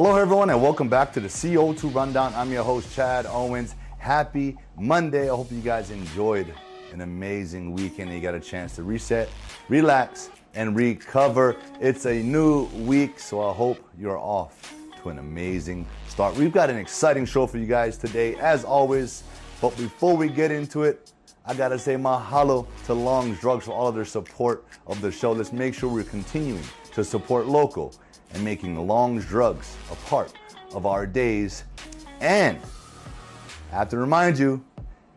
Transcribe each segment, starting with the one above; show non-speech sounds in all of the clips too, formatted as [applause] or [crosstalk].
Hello, everyone, and welcome back to the CO2 Rundown. I'm your host, Chad Owens. Happy Monday. I hope you guys enjoyed an amazing weekend. You got a chance to reset, relax, and recover. It's a new week, so I hope you're off to an amazing start. We've got an exciting show for you guys today, as always. But before we get into it, I gotta say mahalo to Long's Drugs for all of their support of the show. Let's make sure we're continuing to support local and making Long's Drugs a part of our days. And I have to remind you,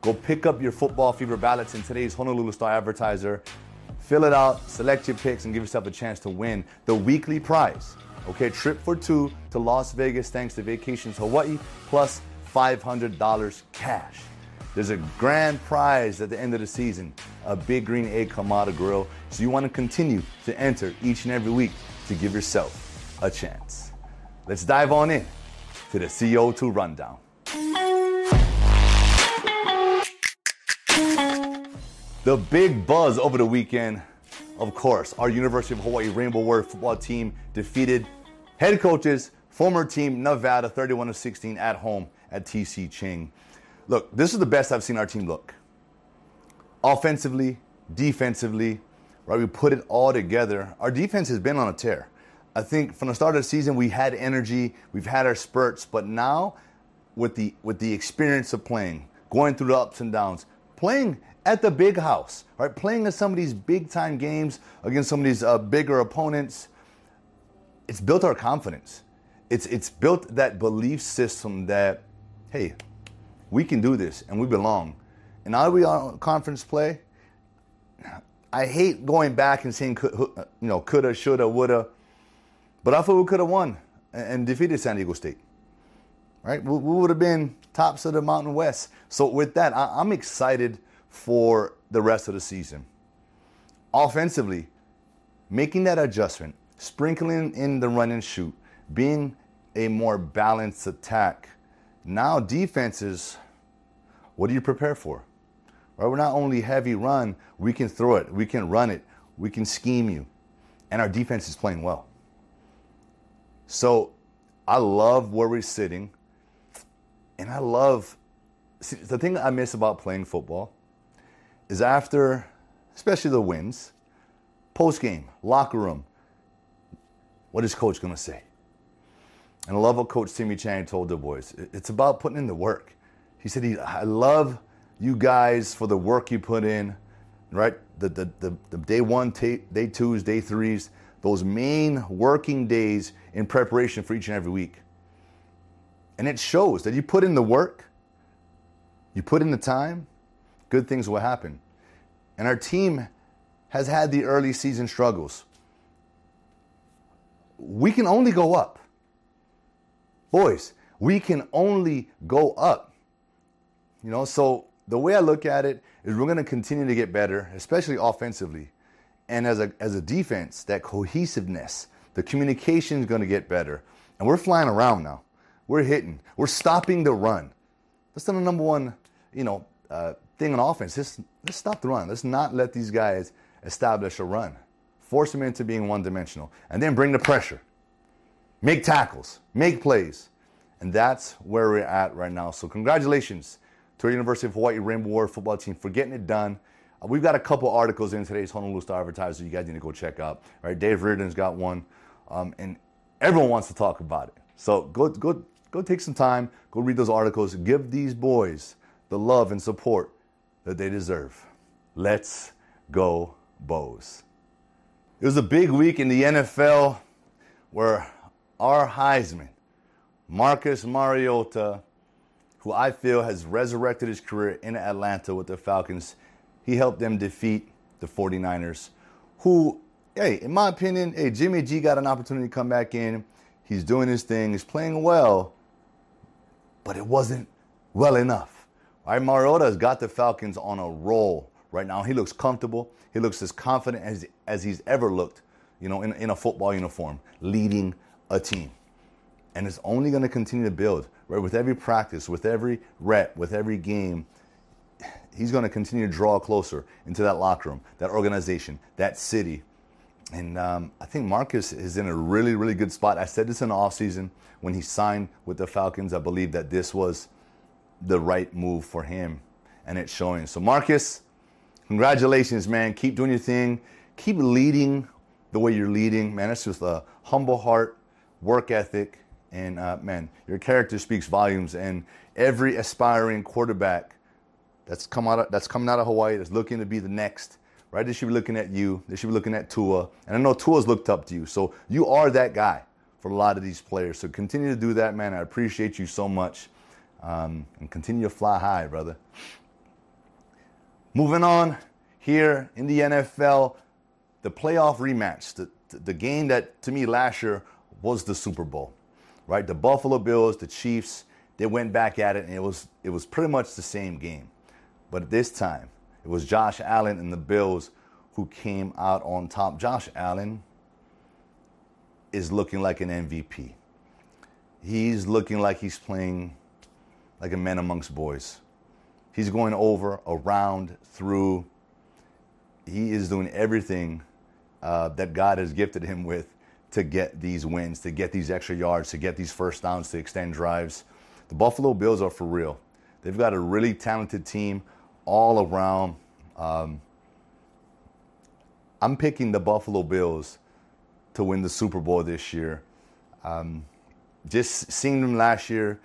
go pick up your football fever ballots in today's Honolulu Star Advertiser. Fill it out, select your picks, and give yourself a chance to win the weekly prize. Okay, trip for two to Las Vegas thanks to Vacations Hawaii plus $500 cash. There's a grand prize at the end of the season, a big green egg Kamado grill. So you want to continue to enter each and every week to give yourself a chance. Let's dive on in to the CO2 rundown. The big buzz over the weekend, of course, our University of Hawaii Rainbow Warrior football team defeated head coaches, former team Nevada 31 of 16 at home at TC Ching. Look, this is the best I've seen our team look. Offensively, defensively, right? We put it all together. Our defense has been on a tear. I think from the start of the season we had energy, we've had our spurts, but now with the with the experience of playing, going through the ups and downs, playing at the big house, right? Playing in some of these big time games against some of these uh, bigger opponents, it's built our confidence. It's it's built that belief system that hey, we can do this and we belong. And now we are conference play. I hate going back and saying you know coulda, shoulda, woulda, but I thought we could have won and defeated San Diego State. Right? We, would have been tops of the Mountain West. So with that, I'm excited for the rest of the season. Offensively, making that adjustment, sprinkling in the run and shoot, being a more balanced attack. Now defenses, what do you prepare for? Right? We're not only heavy run, we can throw it, we can run it, we can scheme you. And our defense is playing well. So I love where we're sitting. And I love see, the thing I miss about playing football is after, especially the wins, post game, locker room, what is coach going to say? And I love what Coach Timmy Chang told the boys. It's about putting in the work. He said, I love you guys for the work you put in, right? The, the, the, the day one, day twos, day threes, those main working days in preparation for each and every week. And it shows that you put in the work, you put in the time, good things will happen. And our team has had the early season struggles. We can only go up. Boys, we can only go up. You know, so the way I look at it is we're going to continue to get better, especially offensively. And as a, as a defense, that cohesiveness, the communication is going to get better. And we're flying around now. We're hitting. We're stopping the run. That's the number one, you know, uh, thing on offense. Just, let's stop the run. Let's not let these guys establish a run. Force them into being one dimensional. And then bring the pressure. Make tackles. Make plays. And that's where we're at right now. So congratulations to our University of Hawaii Rainbow Warrior football team for getting it done. Uh, we've got a couple articles in today's Honolulu Star Advertiser you guys need to go check out. Right, Dave Reardon's got one, um, and everyone wants to talk about it. So go go go take some time, go read those articles, give these boys the love and support that they deserve. Let's go, Bows. It was a big week in the NFL where our Heisman, Marcus Mariota, who I feel has resurrected his career in Atlanta with the Falcons, he helped them defeat the 49ers, who, hey, in my opinion, hey, Jimmy G got an opportunity to come back in. He's doing his thing, he's playing well, but it wasn't well enough. All right, Mariota has got the Falcons on a roll right now. He looks comfortable. He looks as confident as, as he's ever looked, you know, in, in a football uniform, leading a team. And it's only going to continue to build, right? With every practice, with every rep, with every game, he's going to continue to draw closer into that locker room, that organization, that city. And um, I think Marcus is in a really, really good spot. I said this in the offseason when he signed with the Falcons. I believe that this was the right move for him, and it's showing. So, Marcus, congratulations, man. Keep doing your thing. Keep leading the way you're leading, man. It's just a humble heart, work ethic, and uh, man, your character speaks volumes. And every aspiring quarterback that's come out of, that's coming out of Hawaii that's looking to be the next right? They should be looking at you. They should be looking at Tua. And I know Tua's looked up to you. So you are that guy for a lot of these players. So continue to do that, man. I appreciate you so much. Um, and continue to fly high, brother. Moving on here in the NFL, the playoff rematch, the, the game that to me last year was the Super Bowl, right? The Buffalo Bills, the Chiefs, they went back at it, and it was it was pretty much the same game. But this time, it was Josh Allen and the Bills who came out on top. Josh Allen is looking like an MVP. He's looking like he's playing like a man amongst boys. He's going over, around, through. He is doing everything uh, that God has gifted him with to get these wins, to get these extra yards, to get these first downs, to extend drives. The Buffalo Bills are for real. They've got a really talented team all around. Um, I'm picking the Buffalo Bills to win the Super Bowl this year. Um, just seeing them last year,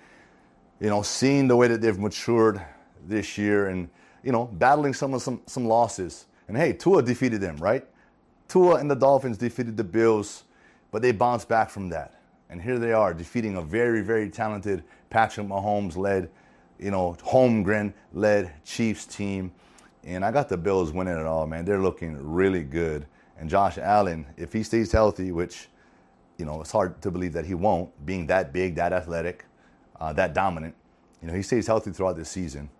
you know, seeing the way that they've matured this year, and you know, battling some of some some losses. And hey, Tua defeated them, right? Tua and the Dolphins defeated the Bills, but they bounced back from that. And here they are defeating a very, very talented Patrick Mahomes led you know, Holmgren led Chiefs team. And I got the Bills winning it all, man. They're looking really good. And Josh Allen, if he stays healthy, which, you know, it's hard to believe that he won't, being that big, that athletic, uh, that dominant, you know, he stays healthy throughout this season.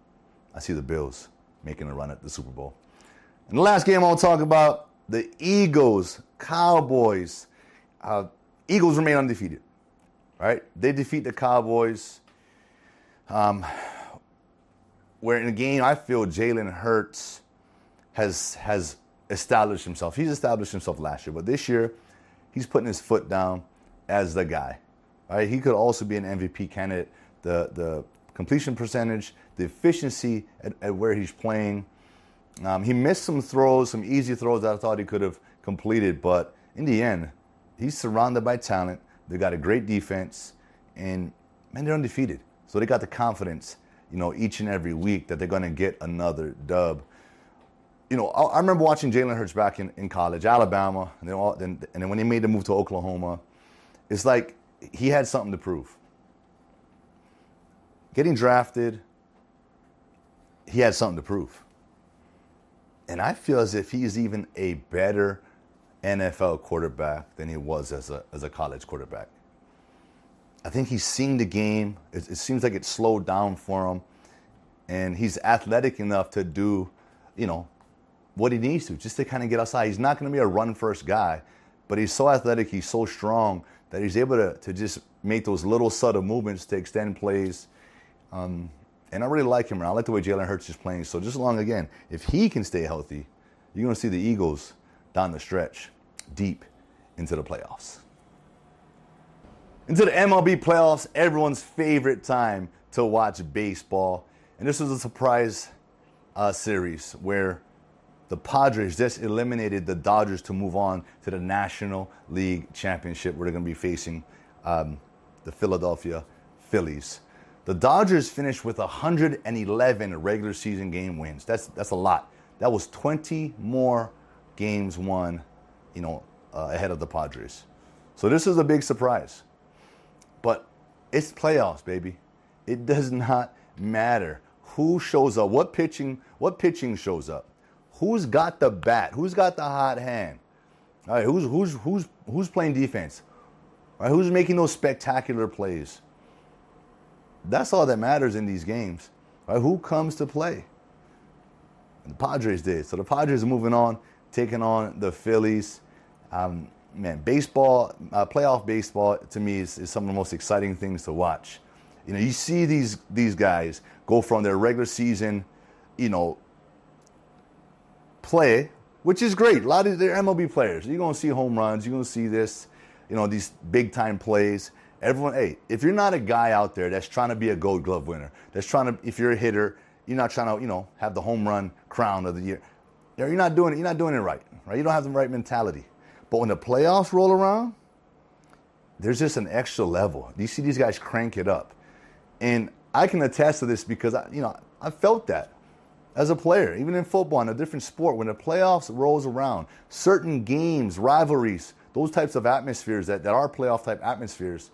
I see the Bills making a run at the Super Bowl. And the last game I'll talk about the Eagles, Cowboys. Uh, Eagles remain undefeated, right? They defeat the Cowboys um, where in a game, I feel Jalen Hurts has has established himself. He's established himself last year, but this year, he's putting his foot down as the guy. Right? He could also be an MVP candidate. The the completion percentage, the efficiency at, at where he's playing. Um, he missed some throws, some easy throws that I thought he could have completed, but in the end, he's surrounded by talent. They got a great defense, and man, they're undefeated. So they got the confidence, you know, each and every week that they're going to get another dub. You know, I, I remember watching Jalen Hurts back in, in college, Alabama, and then, all, then, and then when he made the move to Oklahoma, it's like he had something to prove. Getting drafted, he had something to prove. And I feel as if he's even a better NFL quarterback than he was as a, as a college quarterback. I think he's seen the game. It, it, seems like it slowed down for him, and he's athletic enough to do, you know, what he needs to just to kind of get outside. He's not going to be a run first guy, but he's so athletic, he's so strong that he's able to, to just make those little subtle movements to extend plays. Um, and I really like him. I like the way Jalen Hurts is playing. So just along again, if he can stay healthy, you're going to see the Eagles down the stretch, deep into the playoffs. Into the MLB playoffs, everyone's favorite time to watch baseball. And this was a surprise uh, series where the Padres just eliminated the Dodgers to move on to the National League Championship, where they're going to be facing um, the Philadelphia Phillies. The Dodgers finished with 111 regular season game wins. That's that's a lot. That was 20 more games won, you know, uh, ahead of the Padres. So this is a big surprise. It's playoffs, baby. It does [laughs] not matter who shows up, what pitching, what pitching shows up, who's got the bat, who's got the hot hand, all right, who's who's who's who's playing defense, all right, who's making those spectacular plays. That's all that matters in these games. Right? Who comes to play? And the Padres did. So the Padres are moving on, taking on the Phillies. Um, man, baseball, uh, playoff baseball to me is, is some of the most exciting things to watch. You know, you see these these guys go from their regular season, you know, play which is great. A lot of they're MLB players. You're gonna see home runs. You're gonna see this, you know, these big time plays. Everyone, hey, if you're not a guy out there that's trying to be a Gold Glove winner, that's trying to, if you're a hitter, you're not trying to, you know, have the home run crown of the year. You're not doing it. You're not doing it right, right? You don't have the right mentality. But when the playoffs roll around, there's just an extra level. You see these guys crank it up, and I can attest to this because I, you know, I felt that as a player, even in football, in a different sport. When the playoffs rolls around, certain games, rivalries, those types of atmospheres that, that are playoff type atmospheres,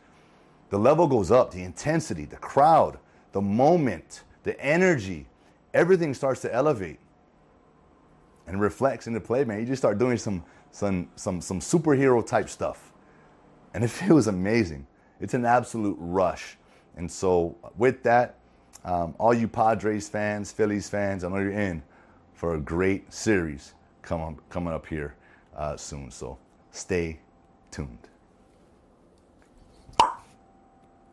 the level goes up, the intensity, the crowd, the moment, the energy, everything starts to elevate and reflects in the play, man. You just start doing some some some some superhero type stuff. And [laughs] it feels amazing. It's an absolute rush. And so with that, um, all you Padres fans, Phillies fans, I know you're in for a great series coming coming up here uh, soon. So stay tuned.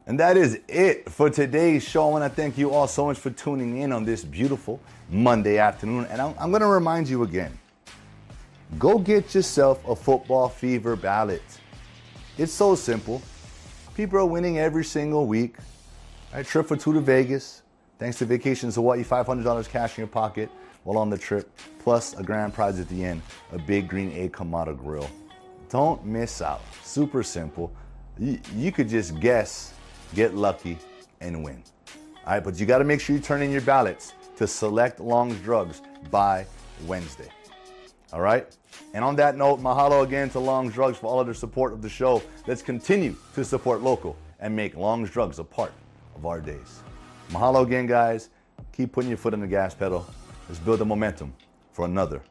And that is it for today's show. and I thank you all so much for tuning in on this beautiful Monday afternoon. And I'm, I'm going to remind you again go get yourself a football fever ballot. It's so simple. People are winning every single week. Right, trip for two to Vegas. Thanks to Vacations Hawaii, $500 cash in your pocket while on the trip, plus a grand prize at the end, a big green egg Kamado grill. Don't miss out. Super simple. You, you could just guess get lucky, and win. All right, but you got to make sure you turn in your ballots to select Long's Drugs by Wednesday. All right? And on that note, mahalo again to Long's Drugs for all of their support of the show. Let's continue to support local and make Long's Drugs a part of our days. Mahalo again, guys. Keep putting your foot on the gas pedal. Let's build the momentum for another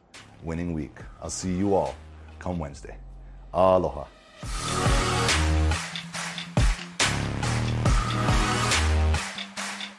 winning week. I'll see you all come Wednesday. Aloha.